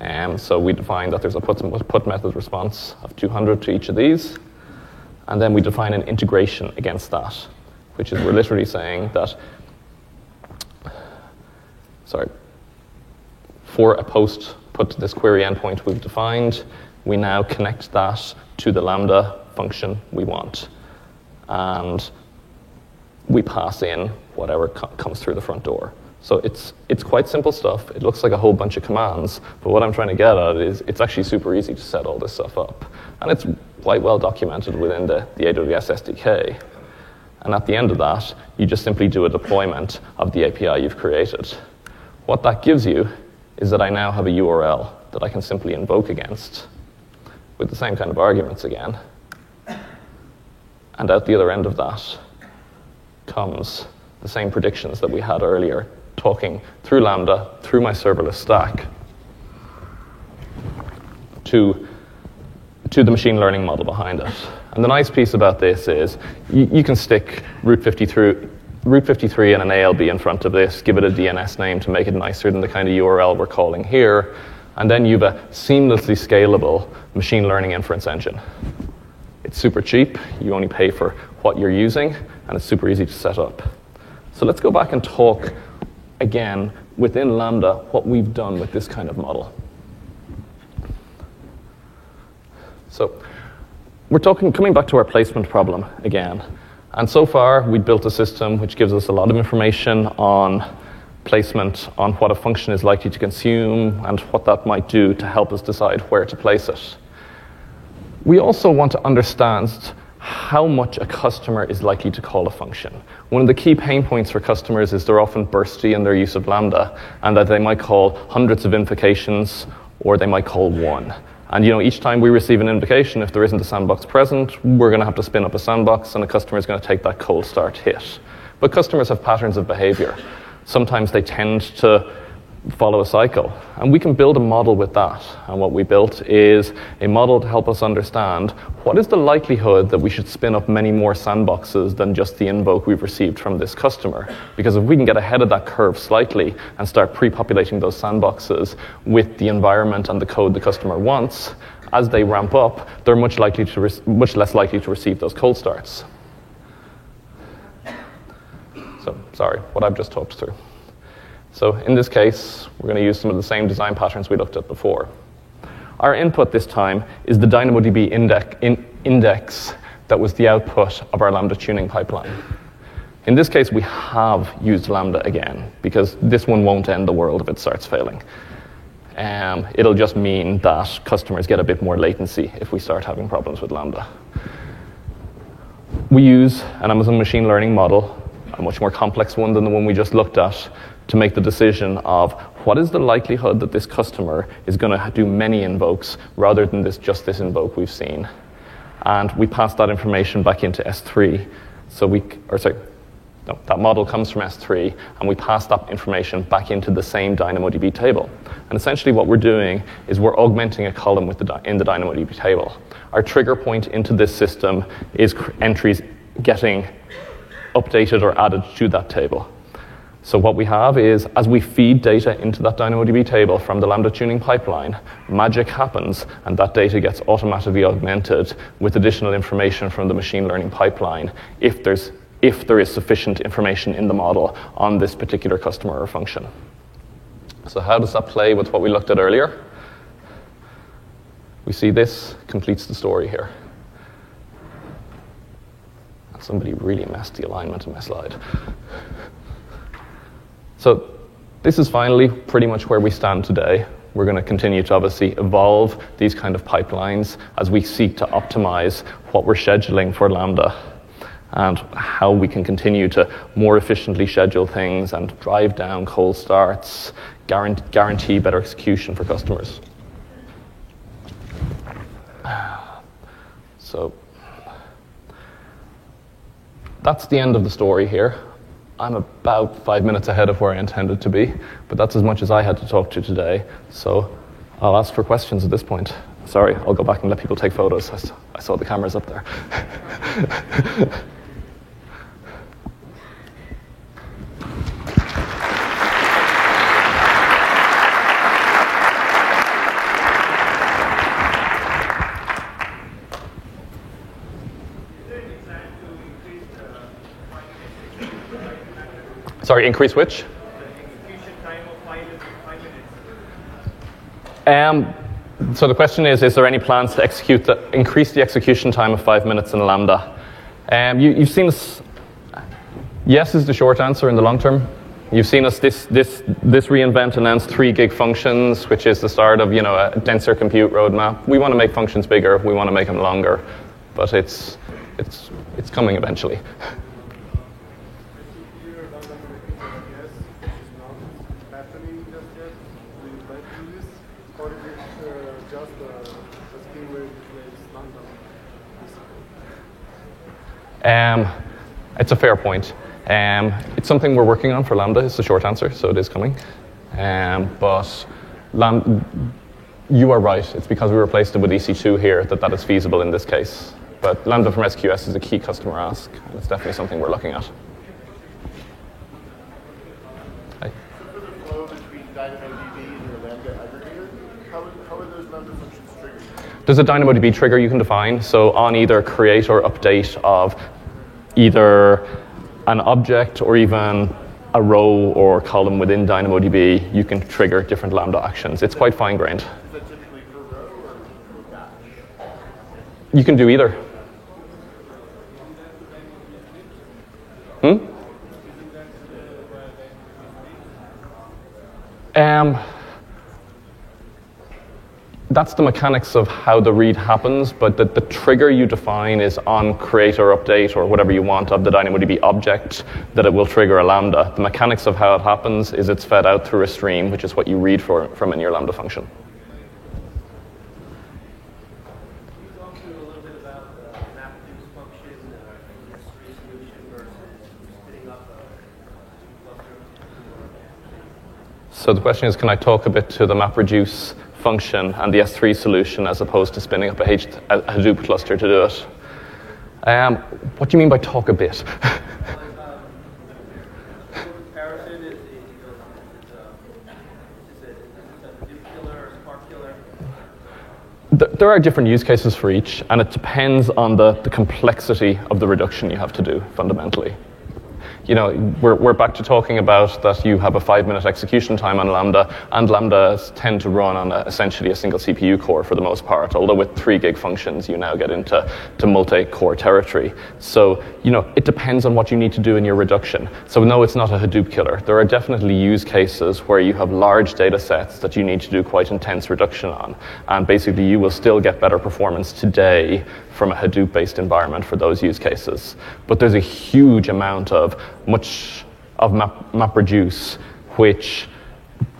Um, so we define that there's a put, put method response of 200 to each of these. And then we define an integration against that, which is we're literally saying that, sorry, for a post put to this query endpoint we've defined, we now connect that to the Lambda function we want. And we pass in whatever co- comes through the front door. So it's, it's quite simple stuff. It looks like a whole bunch of commands, but what I'm trying to get at is it's actually super easy to set all this stuff up. And it's quite well documented within the, the AWS SDK. And at the end of that, you just simply do a deployment of the API you've created. What that gives you is that I now have a URL that I can simply invoke against with the same kind of arguments again. And out the other end of that comes the same predictions that we had earlier, talking through Lambda, through my serverless stack, to, to the machine learning model behind it. And the nice piece about this is you, you can stick Route 53, Route 53 and an ALB in front of this, give it a DNS name to make it nicer than the kind of URL we're calling here, and then you've a seamlessly scalable machine learning inference engine. It's super cheap, you only pay for what you're using, and it's super easy to set up. So let's go back and talk again within Lambda what we've done with this kind of model. So we're talking, coming back to our placement problem again. And so far, we've built a system which gives us a lot of information on placement, on what a function is likely to consume, and what that might do to help us decide where to place it. We also want to understand how much a customer is likely to call a function. One of the key pain points for customers is they're often bursty in their use of Lambda, and that they might call hundreds of invocations, or they might call one. And you know, each time we receive an invocation, if there isn't a sandbox present, we're going to have to spin up a sandbox, and the customer is going to take that cold start hit. But customers have patterns of behavior. Sometimes they tend to follow a cycle. And we can build a model with that. And what we built is a model to help us understand what is the likelihood that we should spin up many more sandboxes than just the invoke we've received from this customer. Because if we can get ahead of that curve slightly and start pre populating those sandboxes with the environment and the code the customer wants, as they ramp up, they're much, likely to re- much less likely to receive those cold starts. So, sorry, what I've just talked through. So in this case, we're going to use some of the same design patterns we looked at before. Our input this time is the DynamoDB index, in, index that was the output of our Lambda tuning pipeline. In this case, we have used Lambda again, because this one won't end the world if it starts failing. Um, it'll just mean that customers get a bit more latency if we start having problems with Lambda. We use an Amazon machine learning model, a much more complex one than the one we just looked at, to make the decision of what is the likelihood that this customer is going to do many invokes rather than this just this invoke we've seen. And we pass that information back into S3. So we, or sorry, no, that model comes from S3, and we pass that information back into the same DynamoDB table. And essentially, what we're doing is we're augmenting a column the, in the DynamoDB table. Our trigger point into this system is entries getting updated or added to that table. So what we have is, as we feed data into that DynamoDB table from the Lambda tuning pipeline, magic happens, and that data gets automatically augmented with additional information from the machine learning pipeline if, there's, if there is sufficient information in the model on this particular customer or function. So how does that play with what we looked at earlier? We see this completes the story here. Somebody really messed the alignment of my slide. So this is finally pretty much where we stand today. We're going to continue to obviously evolve these kind of pipelines as we seek to optimize what we're scheduling for Lambda and how we can continue to more efficiently schedule things and drive down cold starts, guarantee better execution for customers. So that's the end of the story here. I'm about five minutes ahead of where I intended to be, but that's as much as I had to talk to today. So I'll ask for questions at this point. Sorry, I'll go back and let people take photos. I saw the cameras up there. Sorry, increase which? Um, so the question is, is there any plans to execute the, increase the execution time of five minutes in Lambda? Um, you, have seen this. Yes is the short answer in the long term. You've seen us this, this, this reInvent announced three gig functions, which is the start of you know, a denser compute roadmap. We want to make functions bigger, we want to make them longer, but it's, it's, it's coming eventually. Um, it's a fair point. Um, it's something we're working on for Lambda, is the short answer, so it is coming. Um, but Lam- you are right, it's because we replaced it with EC2 here that that is feasible in this case. But Lambda from SQS is a key customer ask, and it's definitely something we're looking at. There's a DynamoDB trigger you can define. So on either create or update of either an object or even a row or column within DynamoDB, you can trigger different Lambda actions. It's quite fine grained. You can do either. Hmm? Um, that's the mechanics of how the read happens, but the, the trigger you define is on create or update or whatever you want of the DynamoDB object that it will trigger a Lambda. The mechanics of how it happens is it's fed out through a stream, which is what you read for, from in your Lambda function. So the question is, can I talk a bit to the MapReduce function and the S3 solution as opposed to spinning up a, H- a Hadoop cluster to do it. Um, what do you mean by talk a bit? there are different use cases for each, and it depends on the, the complexity of the reduction you have to do fundamentally you know, we're, we're back to talking about that you have a five minute execution time on Lambda, and Lambdas tend to run on a, essentially a single CPU core for the most part, although with three gig functions, you now get into to multi core territory. So, you know, it depends on what you need to do in your reduction. So, no, it's not a Hadoop killer. There are definitely use cases where you have large data sets that you need to do quite intense reduction on, and basically you will still get better performance today from a Hadoop based environment for those use cases. But there's a huge amount of much of map, MapReduce, which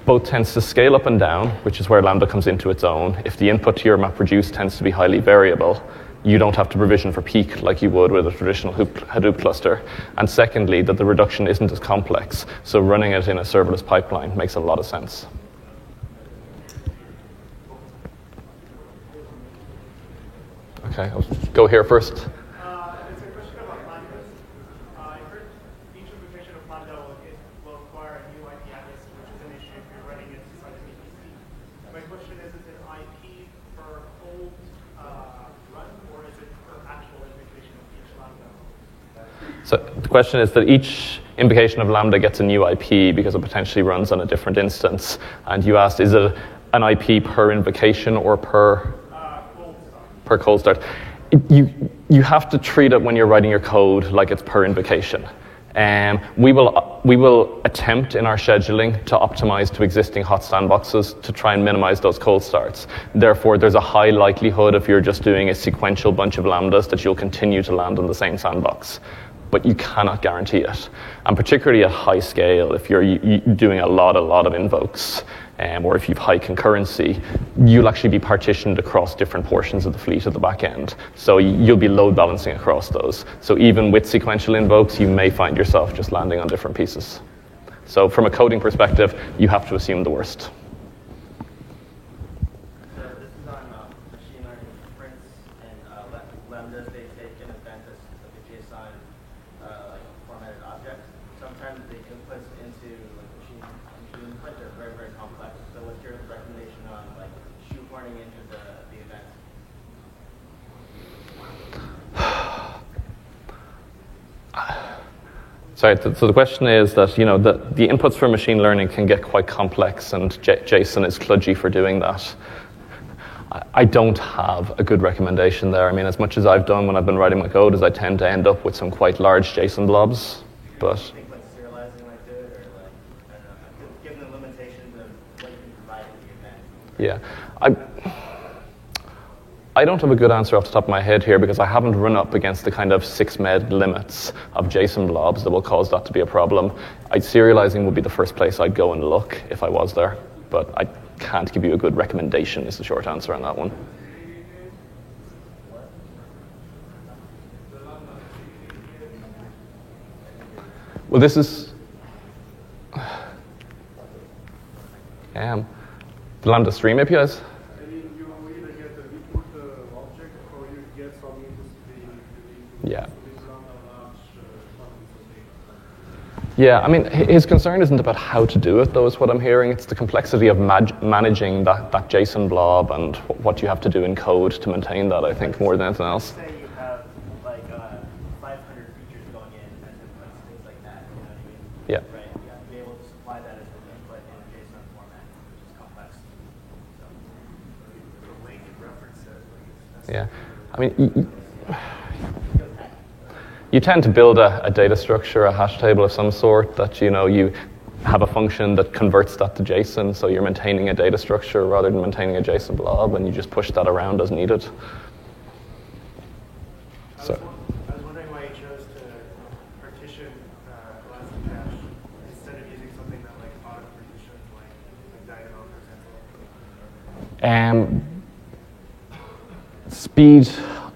both tends to scale up and down, which is where Lambda comes into its own. If the input to your MapReduce tends to be highly variable, you don't have to provision for peak like you would with a traditional Hadoop cluster. And secondly, that the reduction isn't as complex, so running it in a serverless pipeline makes a lot of sense. Okay, I'll go here first. So the question is that each invocation of Lambda gets a new IP because it potentially runs on a different instance. And you asked, is it an IP per invocation or per per cold start? you, you have to treat it when you're writing your code like it's per invocation. Um, we, will, we will attempt in our scheduling to optimize to existing hot sandboxes to try and minimize those cold starts. Therefore, there's a high likelihood if you're just doing a sequential bunch of lambdas that you'll continue to land on the same sandbox but you cannot guarantee it. And particularly at high scale, if you're doing a lot, a lot of invokes, um, or if you've high concurrency, you'll actually be partitioned across different portions of the fleet at the back end. So you'll be load balancing across those. So even with sequential invokes, you may find yourself just landing on different pieces. So from a coding perspective, you have to assume the worst. Sorry, so the question is that you know the, the inputs for machine learning can get quite complex, and J- JSON is kludgy for doing that. I, don't have a good recommendation there. I mean, as much as I've done when I've been writing my code, is I tend to end up with some quite large JSON blobs. But Yeah, I, I don't have a good answer off the top of my head here because I haven't run up against the kind of six meg limits of JSON blobs that will cause that to be a problem. I'd serializing would be the first place I'd go and look if I was there, but I can't give you a good recommendation is the short answer on that one. Well, this is um, the Lambda Stream APIs. Yeah. Yeah, I mean, his concern isn't about how to do it, though, is what I'm hearing. It's the complexity of managing that, that JSON blob and what you have to do in code to maintain that, I think, more than anything else. Say you have like uh, 500 features going in as inputs, things like that, you know what I mean? Yeah. Right, yeah, be able to supply that as an input in a JSON format, which is complex. So. Yeah. I mean, you tend to build a, a, data structure, a hash table of some sort that you know you have a function that converts that to JSON, so you're maintaining a data structure rather than maintaining a JSON blob, and you just push that around as needed. So. I was wondering why you chose to partition uh, Elasticache instead of using something that like auto partitions like, like Dynamo, for example. Um, speed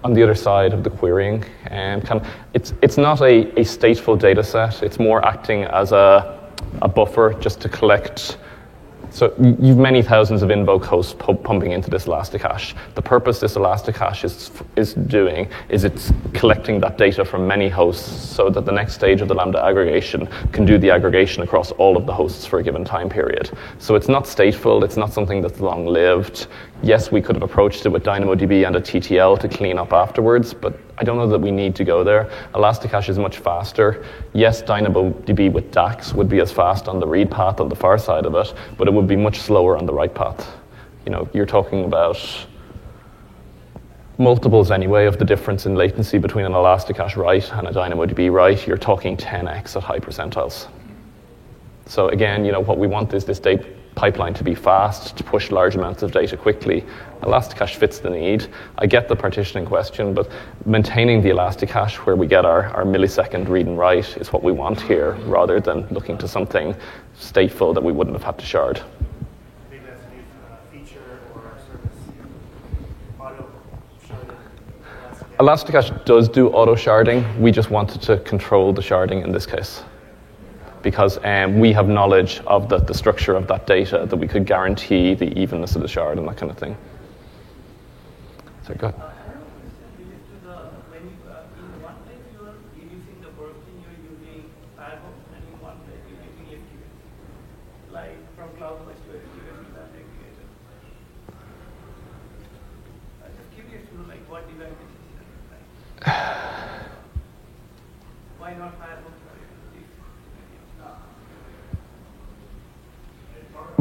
on the other side of the querying. And kind of, it's, it's not a, a stateful data set, it's more acting as a, a buffer just to collect so you've many thousands of invoke hosts pumping into this Elasticache. The purpose this Elasticache is, is doing is it's collecting that data from many hosts so that the next stage of the Lambda aggregation can do the aggregation across all of the hosts for a given time period. So it's not stateful, it's not something that's long-lived. Yes, we could have approached it with DynamoDB and a TTL to clean up afterwards, but I don't know that we need to go there. Elasticache is much faster. Yes, DynamoDB with DAX would be as fast on the read path on the far side of it, but it would be much slower on the write path. You know, you're talking about multiples anyway of the difference in latency between an Elasticache write and a DynamoDB write. You're talking 10x at high percentiles. So again, you know, what we want is this data pipeline to be fast, to push large amounts of data quickly. Elasticache fits the need. I get the partitioning question, but maintaining the Elasticache where we get our, our millisecond read and write is what we want here, rather than looking to something stateful that we wouldn't have had to shard. Maybe that's a new uh, feature or service, auto sharding. Elasticache does do auto sharding. We just wanted to control the sharding in this case because um, we have knowledge of the, the structure of that data that we could guarantee the evenness of the shard and that kind of thing. So go ahead.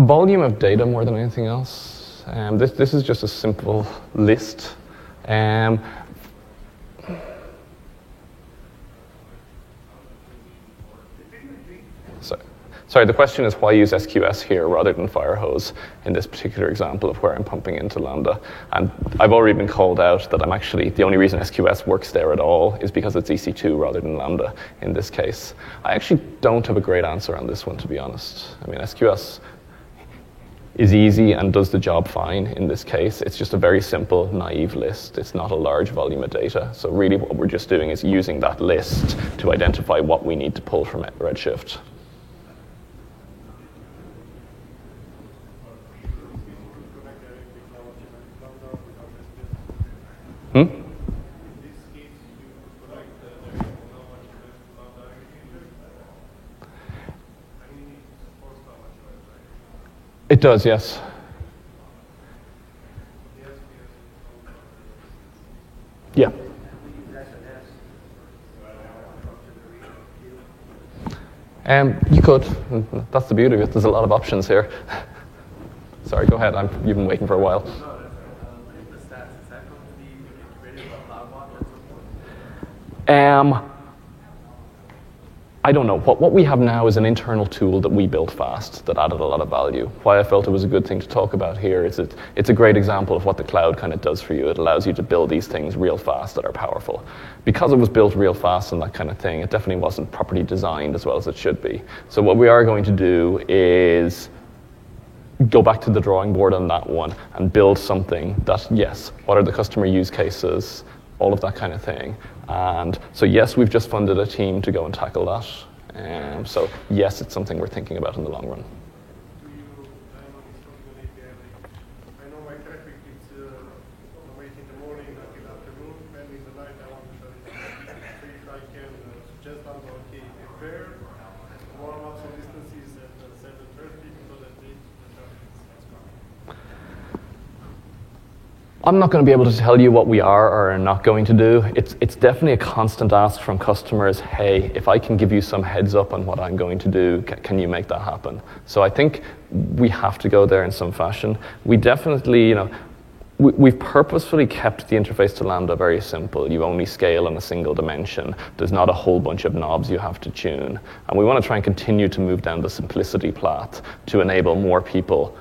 Volume of data more than anything else. Um, this, this is just a simple list. Um, so, sorry, the question is why use SQS here rather than Firehose in this particular example of where I'm pumping into Lambda. And I've already been called out that I'm actually, the only reason SQS works there at all is because it's EC2 rather than Lambda in this case. I actually don't have a great answer on this one, to be honest. I mean, SQS is easy and does the job fine in this case. It's just a very simple, naive list. It's not a large volume of data. So really what we're just doing is using that list to identify what we need to pull from Redshift. Hmm? It does, yes. Yeah. Um, you could. That's the beauty of it. There's a lot of options here. Sorry, go ahead. I'm, you've been waiting for a while. Um, I don't know. What, what we have now is an internal tool that we built fast that added a lot of value. Why I felt it was a good thing to talk about here is it, it's a great example of what the cloud kind of does for you. It allows you to build these things real fast that are powerful. Because it was built real fast and that kind of thing, it definitely wasn't properly designed as well as it should be. So what we are going to do is go back to the drawing board on that one and build something that, yes, what are the customer use cases, all of that kind of thing. And so, yes, we've just funded a team to go and tackle that. Um, so, yes, it's something we're thinking about in the long run. Do you plan on installing an API? Like, I know my traffic is uh, wait in the morning until afternoon, and in the night I want to show it. So if I can uh, suggest on okay, prepare, warm up some distances and uh, send the traffic so that the the traffic is coming. I'm not going to be able to tell you what we are or are not going to do. It's, it's definitely a constant ask from customers hey, if I can give you some heads up on what I'm going to do, ca- can you make that happen? So I think we have to go there in some fashion. We definitely, you know, we, we've purposefully kept the interface to Lambda very simple. You only scale in a single dimension. There's not a whole bunch of knobs you have to tune. And we want to try and continue to move down the simplicity path to enable more people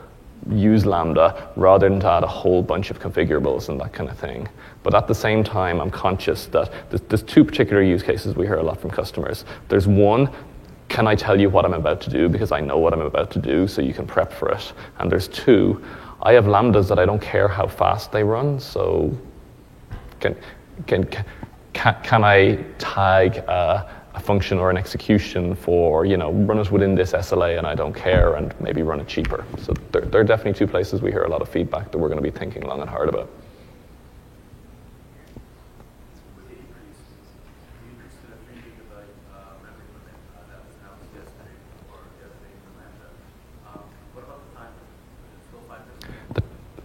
use Lambda rather than to add a whole bunch of configurables and that kind of thing. But at the same time, I'm conscious that there's, there's two particular use cases we hear a lot from customers. There's one, can I tell you what I'm about to do because I know what I'm about to do so you can prep for it? And there's two, I have Lambdas that I don't care how fast they run, so can, can, can, can I tag uh, a function or an execution for, you know, run it within this SLA and I don't care and maybe run it cheaper. So there, there are definitely two places we hear a lot of feedback that we're going to be thinking long and hard about.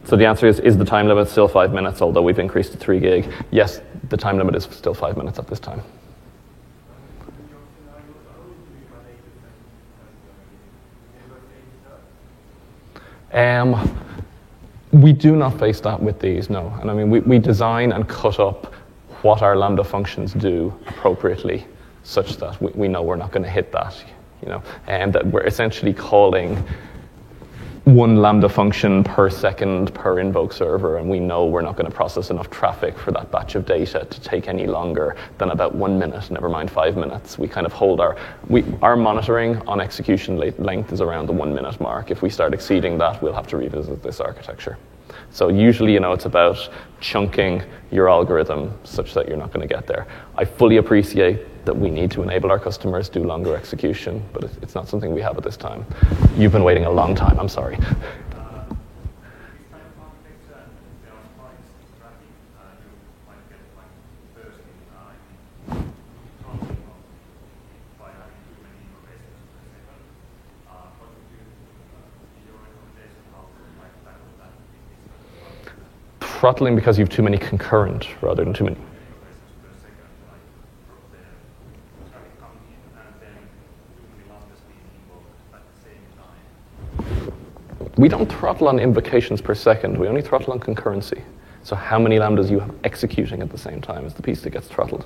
So the answer is, is the time limit still five minutes, although we've increased to three gig? Yes, the time limit is still five minutes at this time. Um, we do not face that with these, no. And I mean, we, we design and cut up what our Lambda functions do appropriately such that we, we know we're not going to hit that, you know, and that we're essentially calling one Lambda function per second per invoke server, and we know we're not going to process enough traffic for that batch of data to take any longer than about one minute, never mind five minutes. We kind of hold our, we, our monitoring on execution length is around the one minute mark. If we start exceeding that, we'll have to revisit this architecture. So usually, you know, it's about chunking your algorithm such that you're not going to get there. I fully appreciate that we need to enable our customers to do longer execution, but it's, it's not something we have at this time. You've been waiting a long time. I'm sorry. This type of architecture, and there are spikes in traffic, you might get like burst in, in trunking of by having too many innovations per second. What would you, be your recommendation how to like tackle that? in this Throttling because you have too many concurrent rather than too many. innovations per second, like from the traffic coming in and then too many lambdas being invoked at the same time? We don't throttle on invocations per second. We only throttle on concurrency. So how many lambdas you have executing at the same time is the piece that gets throttled.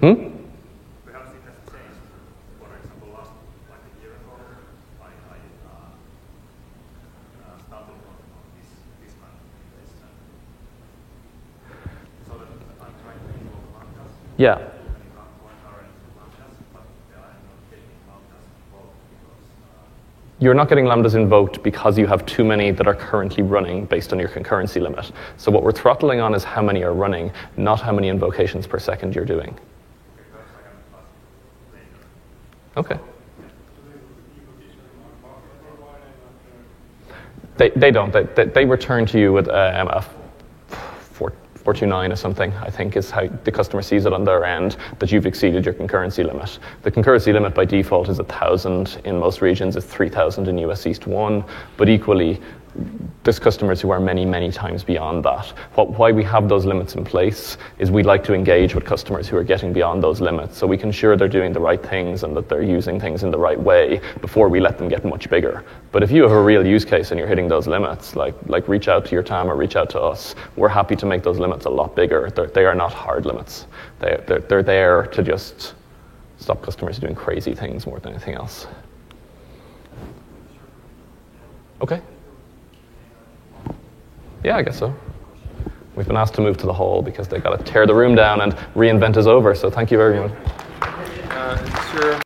Hmm? Perhaps it has changed. For example, last like a year ago, I, I uh, uh, stumbled on, on this, this kind of innovation. So that I'm trying to involve lambdas, Yeah. and concurrent lambdas, but I'm not getting lambdas involved because uh, You're not getting lambdas invoked because you have too many that are currently running based on your concurrency limit. So what we're throttling on is how many are running, not how many invocations per second you're doing. Okay. They, they don't. They, they, return to you with um, a 4, 429 or something, I think is how the customer sees it on their end, that you've exceeded your concurrency limit. The concurrency limit by default is 1,000 in most regions, it's 3,000 in US East 1, but equally, there's customers who are many, many times beyond that. What, why we have those limits in place is we like to engage with customers who are getting beyond those limits so we can ensure they're doing the right things and that they're using things in the right way before we let them get much bigger. But if you have a real use case and you're hitting those limits, like, like reach out to your TAM or reach out to us, we're happy to make those limits a lot bigger. They're, they are not hard limits. They, they're, they're there to just stop customers doing crazy things more than anything else. Okay. Yeah, I guess so. We've been asked to move to the hall because they got to tear the room down and reinvent is over. So thank you very much. Uh, your